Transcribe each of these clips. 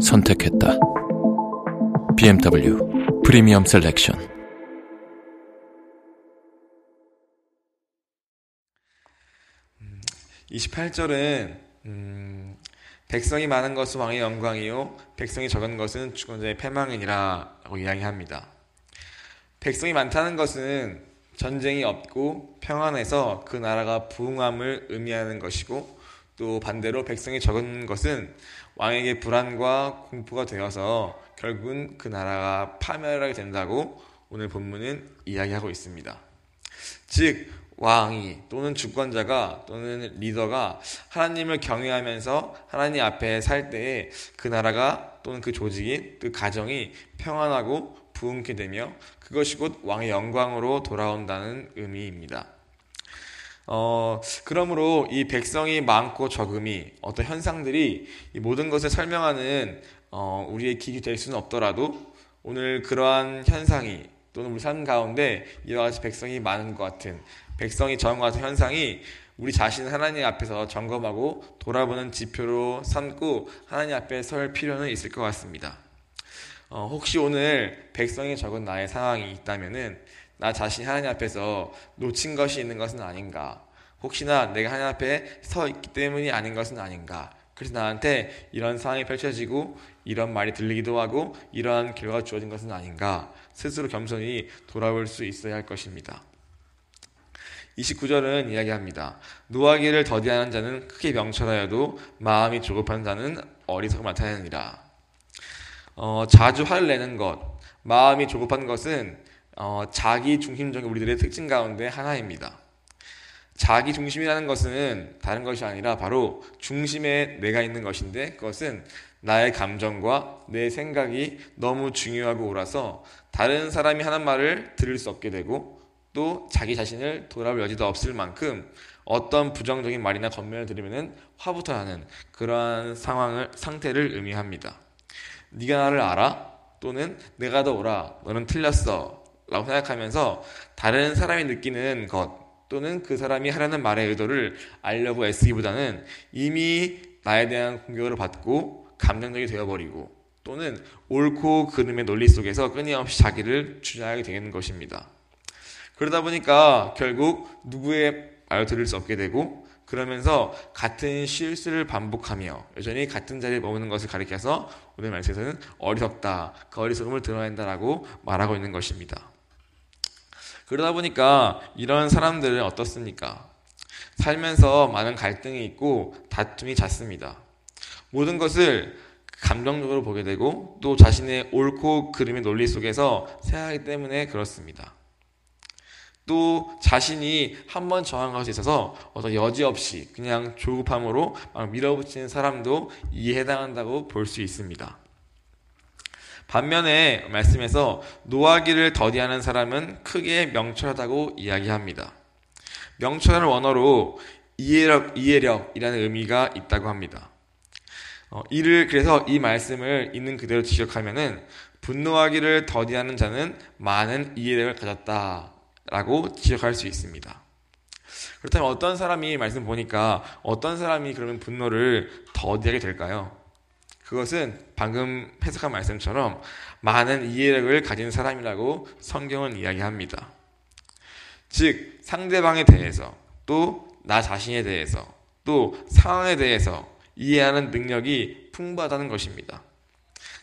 선택했다. BMW Premium Selection 28절은 음, 백성이 많은 것은 왕의 영광이요 백성이 적은 것은 죽은 자의 패망이니라고 이야기합니다. 백성이 많다는 것은 전쟁이 없고 평안해서 그 나라가 부흥함을 의미하는 것이고 또 반대로 백성이 적은 것은 왕에게 불안과 공포가 되어서 결국은 그 나라가 파멸하게 된다고 오늘 본문은 이야기하고 있습니다. 즉 왕이 또는 주권자가 또는 리더가 하나님을 경외하면서 하나님 앞에 살 때에 그 나라가 또는 그 조직이 그 가정이 평안하고 부흥케 되며 그것이 곧 왕의 영광으로 돌아온다는 의미입니다. 어, 그러므로 이 백성이 많고 적음이 어떤 현상들이 이 모든 것을 설명하는 어, 우리의 기기 될 수는 없더라도 오늘 그러한 현상이 또는 우리 삶 가운데 이와 같이 백성이 많은 것 같은 백성이 적은 것 같은 현상이 우리 자신을 하나님 앞에서 점검하고 돌아보는 지표로 삼고 하나님 앞에 설 필요는 있을 것 같습니다. 어, 혹시 오늘 백성이 적은 나의 상황이 있다면은 나 자신 하나님 앞에서 놓친 것이 있는 것은 아닌가? 혹시나 내가 하나님 앞에 서 있기 때문이 아닌 것은 아닌가? 그래서 나한테 이런 상황이 펼쳐지고 이런 말이 들리기도 하고 이러한 결과가 주어진 것은 아닌가? 스스로 겸손히 돌아볼 수 있어야 할 것입니다. 29절은 이야기합니다. 노하기를 더디하는 자는 크게 명철하여도 마음이 조급한 자는 어리석음 나타내느니라. 어, 자주 화를 내는 것, 마음이 조급한 것은 어, 자기 중심적인 우리들의 특징 가운데 하나입니다. 자기 중심이라는 것은 다른 것이 아니라 바로 중심에 내가 있는 것인데 그것은 나의 감정과 내 생각이 너무 중요하고 옳아서 다른 사람이 하는 말을 들을 수 없게 되고 또 자기 자신을 돌아볼 여지도 없을 만큼 어떤 부정적인 말이나 겉면을 들으면 화부터 나는 그러한 상황을 상태를 의미합니다. 네가 나를 알아? 또는 내가 더 옳아. 너는 틀렸어. 라고 생각하면서 다른 사람이 느끼는 것 또는 그 사람이 하려는 말의 의도를 알려고 애쓰기보다는 이미 나에 대한 공격을 받고 감정적이 되어버리고 또는 옳고 그름의 논리 속에서 끊임없이 자기를 주장하게 되는 것입니다. 그러다 보니까 결국 누구의 말을 들을 수 없게 되고 그러면서 같은 실수를 반복하며 여전히 같은 자리에 머무는 것을 가리켜서 오늘 말씀에서는 어리석다, 그 어리석음을 드러낸다라고 말하고 있는 것입니다. 그러다 보니까 이런 사람들은 어떻습니까? 살면서 많은 갈등이 있고 다툼이 잦습니다. 모든 것을 감정적으로 보게 되고 또 자신의 옳고 그름의 논리 속에서 생각하기 때문에 그렇습니다. 또 자신이 한 번 정한 것에 있어서 어떤 여지 없이 그냥 조급함으로 밀어붙이는 사람도 이에 해당한다고 볼 수 있습니다. 반면에 말씀에서 노하기를 더디하는 사람은 크게 명철하다고 이야기합니다. 명철한 원어로 이해력, 이해력이라는 의미가 있다고 합니다. 어, 이를 그래서 이 말씀을 있는 그대로 지적하면은 분노하기를 더디하는 자는 많은 이해력을 가졌다. 라고 지적할 수 있습니다. 그렇다면 어떤 사람이 말씀 보니까 어떤 사람이 그러면 분노를 더디하게 될까요? 그것은 방금 해석한 말씀처럼 많은 이해력을 가진 사람이라고 성경은 이야기합니다. 즉, 상대방에 대해서 또 나 자신에 대해서 또 상황에 대해서 이해하는 능력이 풍부하다는 것입니다.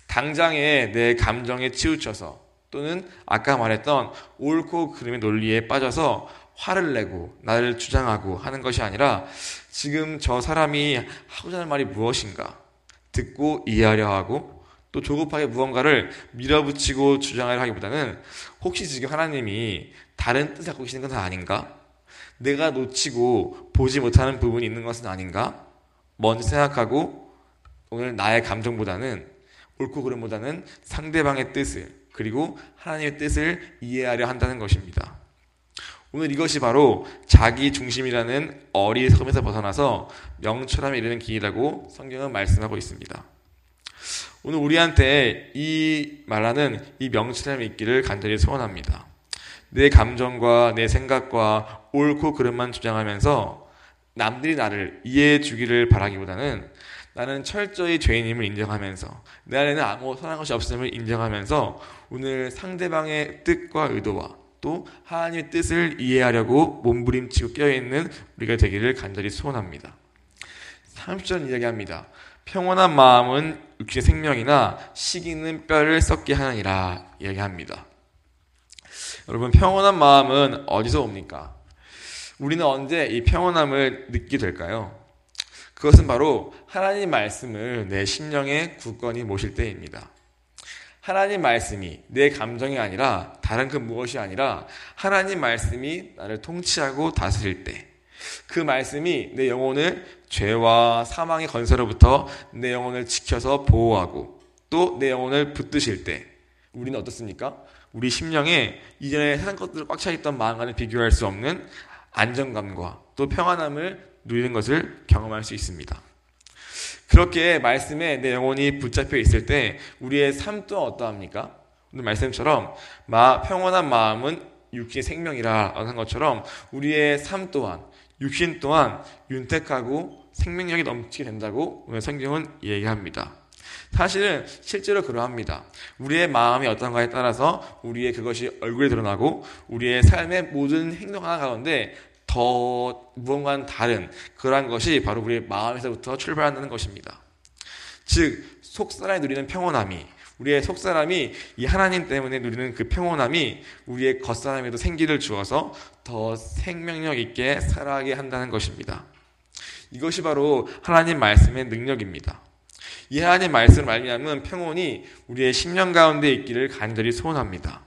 당장에 내 감정에 치우쳐서 또는 아까 말했던 옳고 그름의 논리에 빠져서 화를 내고 나를 주장하고 하는 것이 아니라 지금 저 사람이 하고자 하는 말이 무엇인가 듣고 이해하려 하고 또 조급하게 무언가를 밀어붙이고 주장하려 하기보다는 혹시 지금 하나님이 다른 뜻을 갖고 계시는 것은 아닌가? 내가 놓치고 보지 못하는 부분이 있는 것은 아닌가? 먼저 생각하고 오늘 나의 감정보다는 옳고 그름보다는 상대방의 뜻을 그리고 하나님의 뜻을 이해하려 한다는 것입니다. 오늘 이것이 바로 자기 중심이라는 어리석음에서 벗어나서 명철함에 이르는 길이라고 성경은 말씀하고 있습니다. 오늘 우리한테 이 말하는 이 명철함이 있기를 간절히 소원합니다. 내 감정과 내 생각과 옳고 그름만 주장하면서 남들이 나를 이해해 주기를 바라기보다는 나는 철저히 죄인임을 인정하면서 내 안에는 아무 선한 것이 없음을 인정하면서 오늘 상대방의 뜻과 의도와 또 하나님의 뜻을 이해하려고 몸부림치고 깨어있는 우리가 되기를 간절히 소원합니다. 30절 이야기합니다. 평온한 마음은 육신의 생명이나 시기는 뼈를 썩게 하느니라 이야기합니다. 여러분 평온한 마음은 어디서 옵니까? 우리는 언제 이 평온함을 느끼게 될까요? 그것은 바로 하나님 말씀을 내 심령에 굳건히 모실 때입니다. 하나님 말씀이 내 감정이 아니라 다른 그 무엇이 아니라 하나님 말씀이 나를 통치하고 다스릴 때 그 말씀이 내 영혼을 죄와 사망의 건설로부터 내 영혼을 지켜서 보호하고 또 내 영혼을 붙드실 때 우리는 어떻습니까? 우리 심령에 이전에 세상 것들을 꽉 차있던 마음과는 비교할 수 없는 안정감과 또 평안함을 누리는 것을 경험할 수 있습니다. 그렇게 말씀에 내 영혼이 붙잡혀 있을 때 우리의 삶 또한 어떠합니까? 오늘 말씀처럼 마, 평온한 마음은 육신의 생명이라 한 것처럼 우리의 삶 또한 육신 또한 윤택하고 생명력이 넘치게 된다고 오늘 성경은 얘기합니다. 사실은 실제로 그러합니다. 우리의 마음이 어떤가에 따라서 우리의 그것이 얼굴에 드러나고 우리의 삶의 모든 행동 하나 가운데 더 무언가는 다른 그러한 것이 바로 우리의 마음에서부터 출발한다는 것입니다. 즉 속사람이 누리는 평온함이 우리의 속사람이 이 하나님 때문에 누리는 그 평온함이 우리의 겉사람에도 생기를 주어서 더 생명력 있게 살아가게 한다는 것입니다. 이것이 바로 하나님 말씀의 능력입니다. 이 하나님 말씀을 말미암은 평온이 우리의 심령 가운데 있기를 간절히 소원합니다.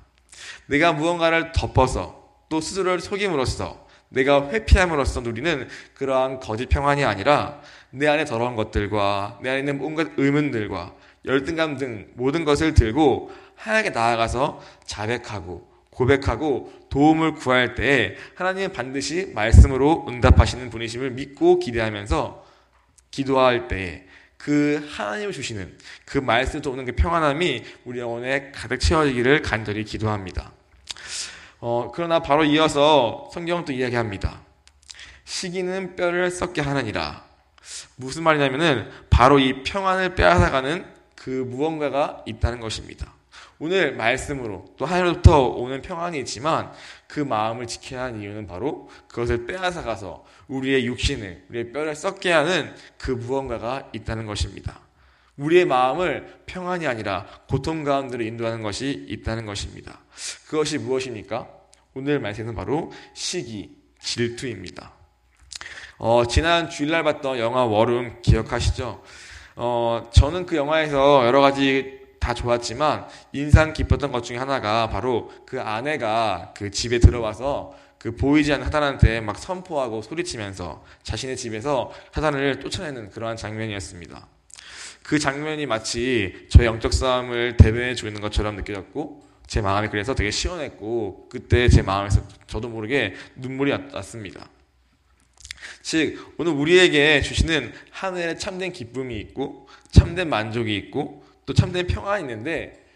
내가 무언가를 덮어서 또 스스로를 속임으로써 내가 회피함으로써 누리는 그러한 거짓 평안이 아니라 내 안에 더러운 것들과 내 안에 있는 온갖 의문들과 열등감 등 모든 것을 들고 하나님께 나아가서 자백하고 고백하고 도움을 구할 때 하나님은 반드시 말씀으로 응답하시는 분이심을 믿고 기대하면서 기도할 때그 하나님을 주시는 그 말씀에서 오는 그 평안함이 우리 영혼에 가득 채워지기를 간절히 기도합니다. 어, 그러나 바로 이어서 성경은 또 이야기합니다. 시기는 뼈를 썩게 하느니라. 무슨 말이냐면은 바로 이 평안을 빼앗아가는 그 무언가가 있다는 것입니다. 오늘 말씀으로 또 하늘로부터 오는 평안이 있지만 그 마음을 지켜야 하는 이유는 바로 그것을 빼앗아가서 우리의 육신을, 우리의 뼈를 썩게 하는 그 무언가가 있다는 것입니다. 우리의 마음을 평안이 아니라 고통 가운데로 인도하는 것이 있다는 것입니다. 그것이 무엇입니까? 오늘 말씀은 바로 시기, 질투입니다. 어, 지난 주일날 봤던 영화 워룸 기억하시죠? 어, 저는 그 영화에서 여러 가지 다 좋았지만 인상 깊었던 것 중에 하나가 바로 그 아내가 그 집에 들어와서 그 보이지 않는 하단한테 막 선포하고 소리치면서 자신의 집에서 하단을 쫓아내는 그러한 장면이었습니다. 그 장면이 마치 저의 영적 싸움을 대변해 주는 것처럼 느껴졌고 제 마음이 그래서 되게 시원했고 그때 제 마음에서 저도 모르게 눈물이 났습니다. 즉 오늘 우리에게 주시는 하늘에 참된 기쁨이 있고 참된 만족이 있고 또 참된 평안이 있는데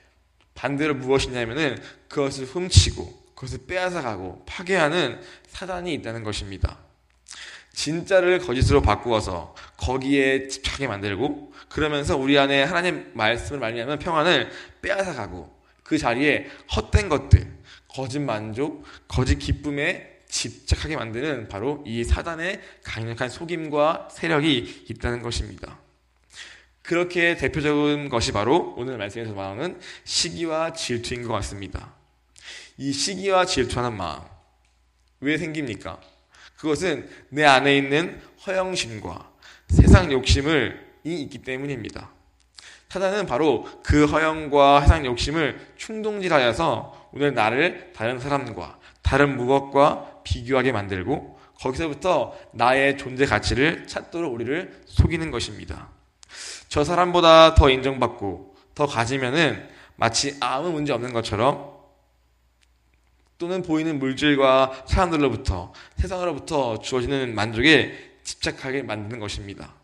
반대로 무엇이냐면은 그것을 훔치고 그것을 빼앗아가고 파괴하는 사단이 있다는 것입니다. 진짜를 거짓으로 바꾸어서 거기에 집착하게 만들고 그러면서 우리 안에 하나님 말씀을 말미암은 평안을 빼앗아가고 그 자리에 헛된 것들, 거짓 만족, 거짓 기쁨에 집착하게 만드는 바로 이 사단의 강력한 속임과 세력이 있다는 것입니다. 그렇게 대표적인 것이 바로 오늘 말씀에서 말하는 시기와 질투인 것 같습니다. 이 시기와 질투하는 마음, 왜 생깁니까? 그것은 내 안에 있는 허영심과 세상 욕심을 이 있기 때문입니다. 사단은 바로 그 허영과 세상 욕심을 충동질하여서 오늘 나를 다른 사람과 다른 무엇과 비교하게 만들고 거기서부터 나의 존재 가치를 찾도록 우리를 속이는 것입니다. 저 사람보다 더 인정받고 더 가지면은 마치 아무 문제 없는 것처럼 또는 보이는 물질과 사람들로부터 세상으로부터 주어지는 만족에 집착하게 만드는 것입니다.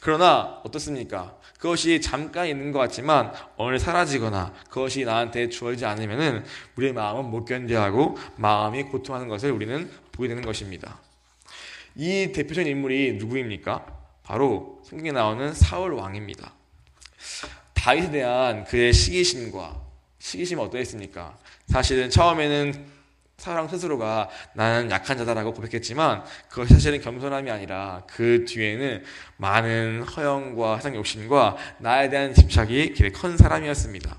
그러나 어떻습니까? 그것이 잠깐 있는 것 같지만 오늘 사라지거나 그것이 나한테 주어지지 않으면은 우리의 마음은 못 견뎌하고 마음이 고통하는 것을 우리는 보게 되는 것입니다. 이 대표적인 인물이 누구입니까? 바로 성경에 나오는 사울 왕입니다. 다윗에 대한 그의 시기심과 시기심은 어떠했습니까? 사실은 처음에는 사랑 스스로가 나는 약한 자다라고 고백했지만 그것이 사실은 겸손함이 아니라 그 뒤에는 많은 허영과 세상 욕심과 나에 대한 집착이 길에 큰 사람이었습니다.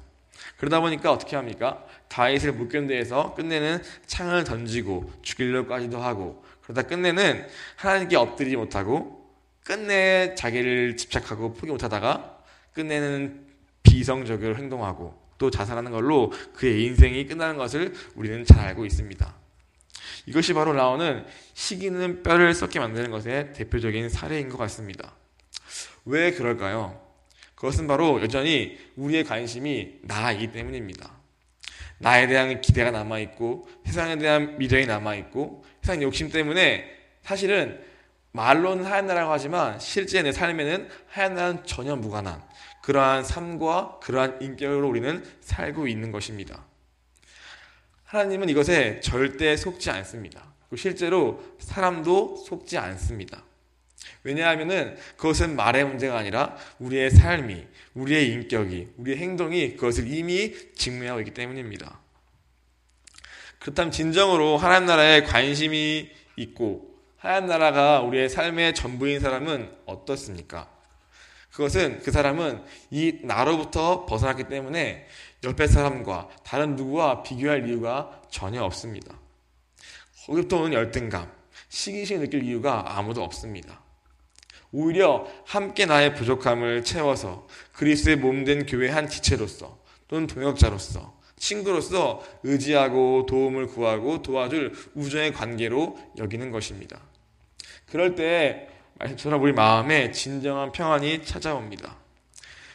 그러다 보니까 어떻게 합니까? 다윗을 묵견대에서 끝내는 창을 던지고 죽이려고까지도 하고 그러다 끝내는 하나님께 엎드리지 못하고 끝내 자기를 집착하고 포기 못하다가 끝내는 비성적으로 행동하고 또 자살하는 걸로 그의 인생이 끝나는 것을 우리는 잘 알고 있습니다. 이것이 바로 나오는 시기는 뼈를 썩게 만드는 것의 대표적인 사례인 것 같습니다. 왜 그럴까요? 그것은 바로 여전히 우리의 관심이 나이기 때문입니다. 나에 대한 기대가 남아있고 세상에 대한 미련이 남아있고 세상 욕심 때문에 사실은 말로는 하얀 나라고 하지만 실제 내 삶에는 하얀 나라는 전혀 무관한 그러한 삶과 그러한 인격으로 우리는 살고 있는 것입니다. 하나님은 이것에 절대 속지 않습니다. 실제로 사람도 속지 않습니다. 왜냐하면 그것은 말의 문제가 아니라 우리의 삶이, 우리의 인격이, 우리의 행동이 그것을 이미 증명하고 있기 때문입니다. 그렇다면 진정으로 하나님 나라에 관심이 있고 하나님 나라가 우리의 삶의 전부인 사람은 어떻습니까? 그것은 그 사람은 이 나로부터 벗어났기 때문에 옆에 사람과 다른 누구와 비교할 이유가 전혀 없습니다. 거기부터 오는 열등감, 시기심을 느낄 이유가 아무도 없습니다. 오히려 함께 나의 부족함을 채워서 그리스의 몸된 교회 한 지체로서 또는 동역자로서 친구로서 의지하고 도움을 구하고 도와줄 우정의 관계로 여기는 것입니다. 그럴 때 말씀처럼 우리 마음에 진정한 평안이 찾아옵니다.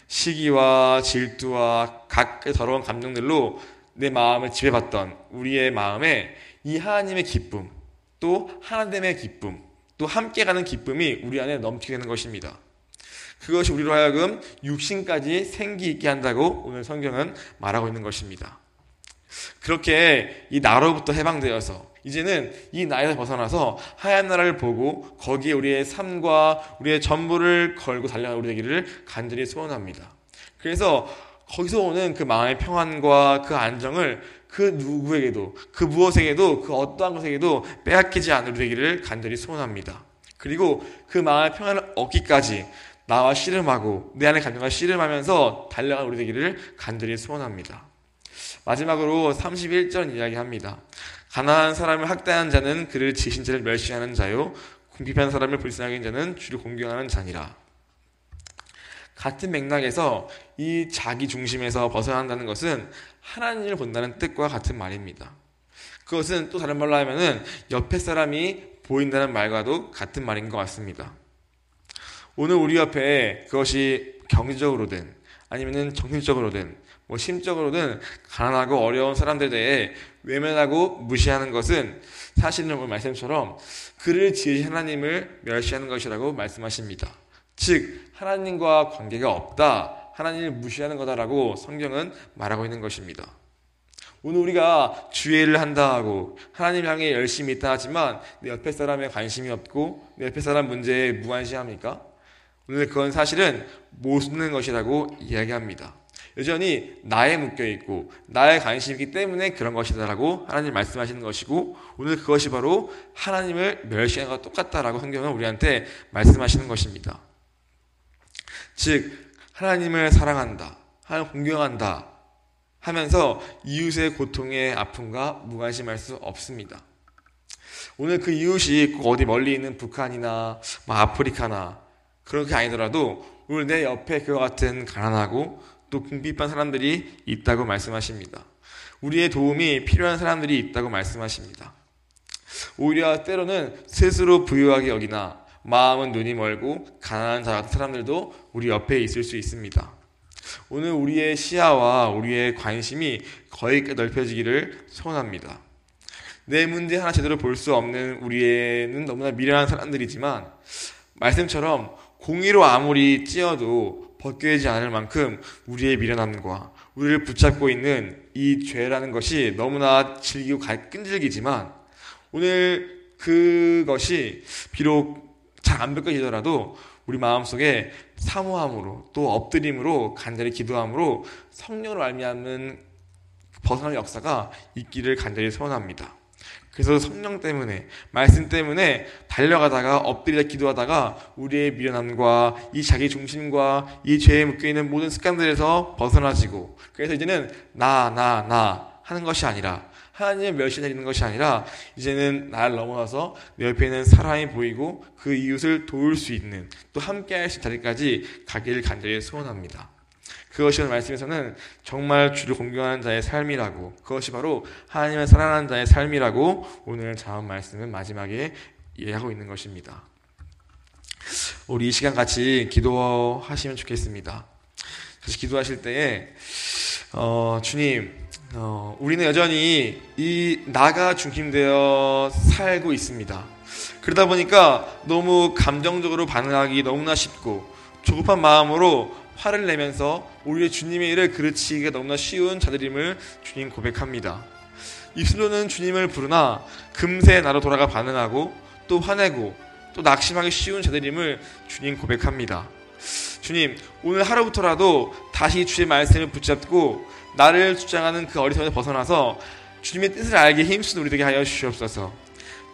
시기와 질투와 각의 더러운 감정들로 내 마음을 지배받던 우리의 마음에 이 하나님의 기쁨, 또 하나님의 기쁨, 또 함께 가는 기쁨이 우리 안에 넘치게 되는 것입니다. 그것이 우리로 하여금 육신까지 생기 있게 한다고 오늘 성경은 말하고 있는 것입니다. 그렇게 이 나로부터 해방되어서 이제는 이 나이에서 벗어나서 하얀 나라를 보고 거기에 우리의 삶과 우리의 전부를 걸고 달려가는 우리 되기를 간절히 소원합니다. 그래서 거기서 오는 그 마음의 평안과 그 안정을 그 누구에게도 그 무엇에게도 그 어떠한 것에게도 빼앗기지 않을 우리 되기를 간절히 소원합니다. 그리고 그 마음의 평안을 얻기까지 나와 씨름하고 내 안의 감정과 씨름하면서 달려가는 우리 되기를 간절히 소원합니다. 마지막으로 31절 이야기합니다. 가난한 사람을 학대하는 자는 그를 지신 자를 멸시하는 자요 궁핍한 사람을 불쌍하게 자는 주를 공경하는 자니라. 같은 맥락에서 이 자기 중심에서 벗어난다는 것은 하나님을 본다는 뜻과 같은 말입니다. 그것은 또 다른 말로 하면은 옆에 사람이 보인다는 말과도 같은 말인 것 같습니다. 오늘 우리 옆에 그것이 경제적으로든 아니면은 정신적으로든 뭐 심적으로든 가난하고 어려운 사람들에 대해 외면하고 무시하는 것은 사실은 오늘 말씀처럼 그를 지으신 하나님을 멸시하는 것이라고 말씀하십니다. 즉 하나님과 관계가 없다. 하나님을 무시하는 거다라고 성경은 말하고 있는 것입니다. 오늘 우리가 주의를 한다 하고 하나님 향해 열심히 있다 하지만 내 옆에 사람에 관심이 없고 내 옆에 사람 문제에 무관심합니까? 오늘 그건 사실은 못 쓰는 것이라고 이야기합니다. 여전히 나에 묶여 있고 나의 관심이기 때문에 그런 것이다라고 하나님 말씀하시는 것이고 오늘 그것이 바로 하나님을 멸시하는 것과 똑같다라고 성경은 우리한테 말씀하시는 것입니다. 즉 하나님을 사랑한다, 하나님 공경한다 하면서 이웃의 고통에 아픔과 무관심할 수 없습니다. 오늘 그 이웃이 꼭 어디 멀리 있는 북한이나 뭐 아프리카나 그런 게 아니더라도 오늘 내 옆에 그와 같은 가난하고 또 궁핍한 사람들이 있다고 말씀하십니다. 우리의 도움이 필요한 사람들이 있다고 말씀하십니다. 오히려 때로는 스스로 부유하게 여기나 마음은 눈이 멀고 가난한 자 같은 사람들도 우리 옆에 있을 수 있습니다. 오늘 우리의 시야와 우리의 관심이 거의 넓혀지기를 소원합니다. 내 문제 하나 제대로 볼 수 없는 우리는 너무나 미련한 사람들이지만 말씀처럼 공의로 아무리 찌어도 벗겨지지 않을 만큼 우리의 미련함과 우리를 붙잡고 있는 이 죄라는 것이 너무나 질기고 끈질기지만 오늘 그것이 비록 잘 안 벗겨지더라도 우리 마음속에 사모함으로 또 엎드림으로 간절히 기도함으로 성령으로 알미암는 벗어날 역사가 있기를 간절히 소원합니다. 그래서 성령 때문에 말씀 때문에 달려가다가 엎드려 기도하다가 우리의 미련함과 이 자기 중심과 이 죄에 묶여 있는 모든 습관들에서 벗어나지고 그래서 이제는 나 나, 나 하는 것이 아니라 하나님의 멸시를 있는 것이 아니라 이제는 나를 넘어서 내 옆에 있는 사람이 보이고 그 이웃을 도울 수 있는 또 함께 할 수 있는 자리까지 가기를 간절히 소원합니다. 그것이 오늘 말씀에서는 정말 주를 공경하는 자의 삶이라고 그것이 바로 하나님을 사랑하는 자의 삶이라고 오늘 자언 말씀은 마지막에 이해하고 있는 것입니다. 우리 이 시간 같이 기도하시면 좋겠습니다. 같이 기도하실 때에 어, 주님 어, 우리는 여전히 이 나가 중심되어 살고 있습니다. 그러다 보니까 너무 감정적으로 반응하기 너무나 쉽고 조급한 마음으로 화를 내면서 우리의 주님의 일을 그르치기가 너무나 쉬운 자들임을 주님 고백합니다. 입술로는 주님을 부르나 금세 나로 돌아가 반응하고 또 화내고 또 낙심하기 쉬운 자들임을 주님 고백합니다. 주님, 오늘 하루부터라도 다시 주의 말씀을 붙잡고 나를 주장하는 그 어리석음에 벗어나서 주님의 뜻을 알게 힘쓰는 우리 되게 하여 주시옵소서.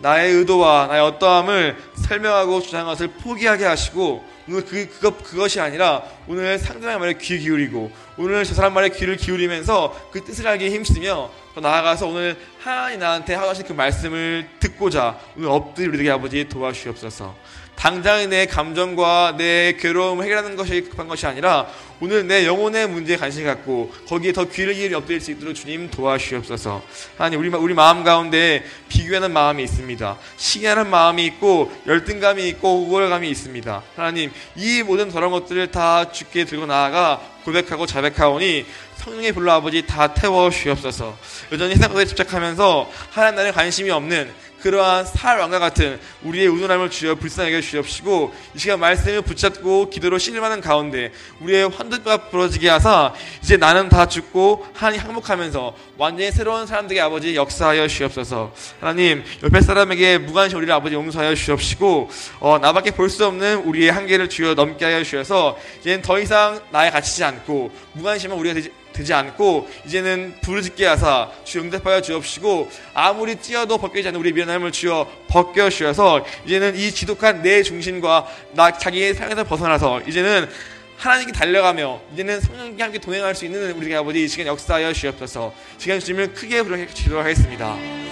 나의 의도와 나의 어떠함을 설명하고 주장한 것을 포기하게 하시고 오늘 그, 그것, 그것이 아니라 오늘 상대방의 말에 귀 기울이고 오늘 저 사람 말에 귀를 기울이면서 그 뜻을 알게 힘쓰며 더 나아가서 오늘 하나님 나한테 하신 그 말씀을 듣고자 오늘 엎드리 우리 되게 아버지 도와주시옵소서. 당장 내 감정과 내 괴로움을 해결하는 것이 급한 것이 아니라 오늘 내 영혼의 문제에 관심 갖고 거기에 더 귀를 기울여 엎드릴 수 있도록 주님 도와주시옵소서. 하나님 우리 우리 마음 가운데 비교하는 마음이 있습니다. 시기하는 마음이 있고 열등감이 있고 우월감이 있습니다. 하나님 이 모든 저런 것들을 다 주께 들고 나아가 고백하고 자백하오니 성령의 불로 아버지 다 태워 주옵소서. 여전히 세상 것에 집착하면서 하나님 나라에 관심이 없는 그러한 살 왕과 같은 우리의 우둔함을 주여 불쌍하게 주옵시고 이 시간 말씀을 붙잡고 기도로 신임하는 가운데 우리의 환등과 부러지게 하사 이제 나는 다 죽고 하나님 항복하면서 완전히 새로운 사람들에게 아버지 역사하여 주옵소서. 하나님 옆에 사람에게 무관심 우리를 아버지 용서하여 주옵시고 어, 나밖에 볼 수 없는 우리의 한계를 주여 넘게 하여 주셔서 이제는 더 이상 나에 갇히지 않고 무관심은 우리가 되지 되지 않고 이제는 부르짖게 하사 주 응답하여 주옵시고 아무리 찌어도 벗겨지지 않는 우리 미련함을 주어 벗겨 주셔서 이제는 이 지독한 내 중심과 나 자기의 삶에서 벗어나서 이제는 하나님께 달려가며 이제는 성령과 함께 동행할 수 있는 우리 아버지 이 시간 역사하여 주옵소서 시간 주님을 크게 부르게 기도하겠습니다.